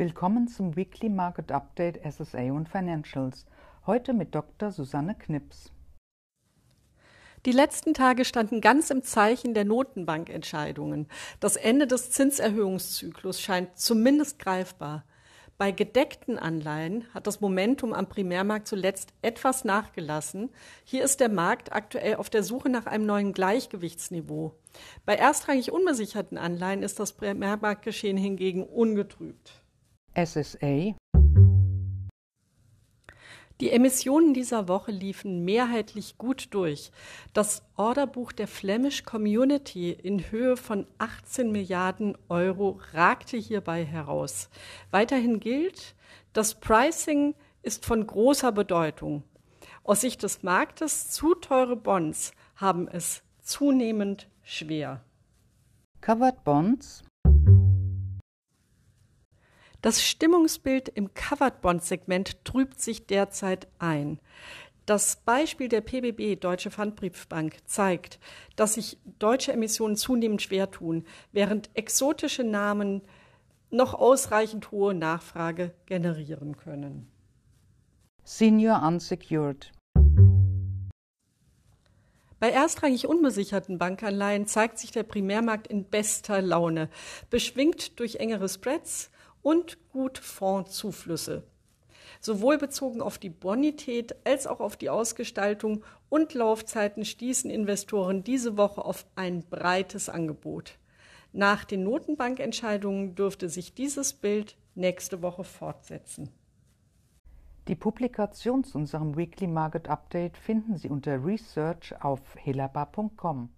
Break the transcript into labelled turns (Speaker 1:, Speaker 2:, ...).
Speaker 1: Willkommen zum Weekly Market Update SSA und Financials. Heute mit Dr. Susanne Knips.
Speaker 2: Die letzten Tage standen ganz im Zeichen der Notenbankentscheidungen. Das Ende des Zinserhöhungszyklus scheint zumindest greifbar. Bei gedeckten Anleihen hat das Momentum am Primärmarkt zuletzt etwas nachgelassen. Hier ist der Markt aktuell auf der Suche nach einem neuen Gleichgewichtsniveau. Bei erstrangig unbesicherten Anleihen ist das Primärmarktgeschehen hingegen ungetrübt.
Speaker 1: SSA
Speaker 2: die Emissionen dieser Woche liefen mehrheitlich gut durch. Das Orderbuch der Flemish Community in Höhe von 18 Milliarden Euro ragte hierbei heraus. Weiterhin gilt, das Pricing ist von großer Bedeutung. Aus Sicht des Marktes zu teure Bonds haben es zunehmend schwer.
Speaker 1: Covered Bonds
Speaker 2: das Stimmungsbild im Covered Bond Segment trübt sich derzeit ein. Das Beispiel der PBB, Deutsche Pfandbriefbank, zeigt, dass sich deutsche Emissionen zunehmend schwer tun, während exotische Namen noch ausreichend hohe Nachfrage generieren können.
Speaker 1: Senior Unsecured
Speaker 2: bei erstrangig unbesicherten Bankanleihen zeigt sich der Primärmarkt in bester Laune, beschwingt durch engere Spreads und gut Fondszuflüsse. Sowohl bezogen auf die Bonität als auch auf die Ausgestaltung und Laufzeiten stießen Investoren diese Woche auf ein breites Angebot. Nach den Notenbankentscheidungen dürfte sich dieses Bild nächste Woche fortsetzen.
Speaker 1: Die Publikation zu unserem Weekly Market Update finden Sie unter Research auf helaba.com.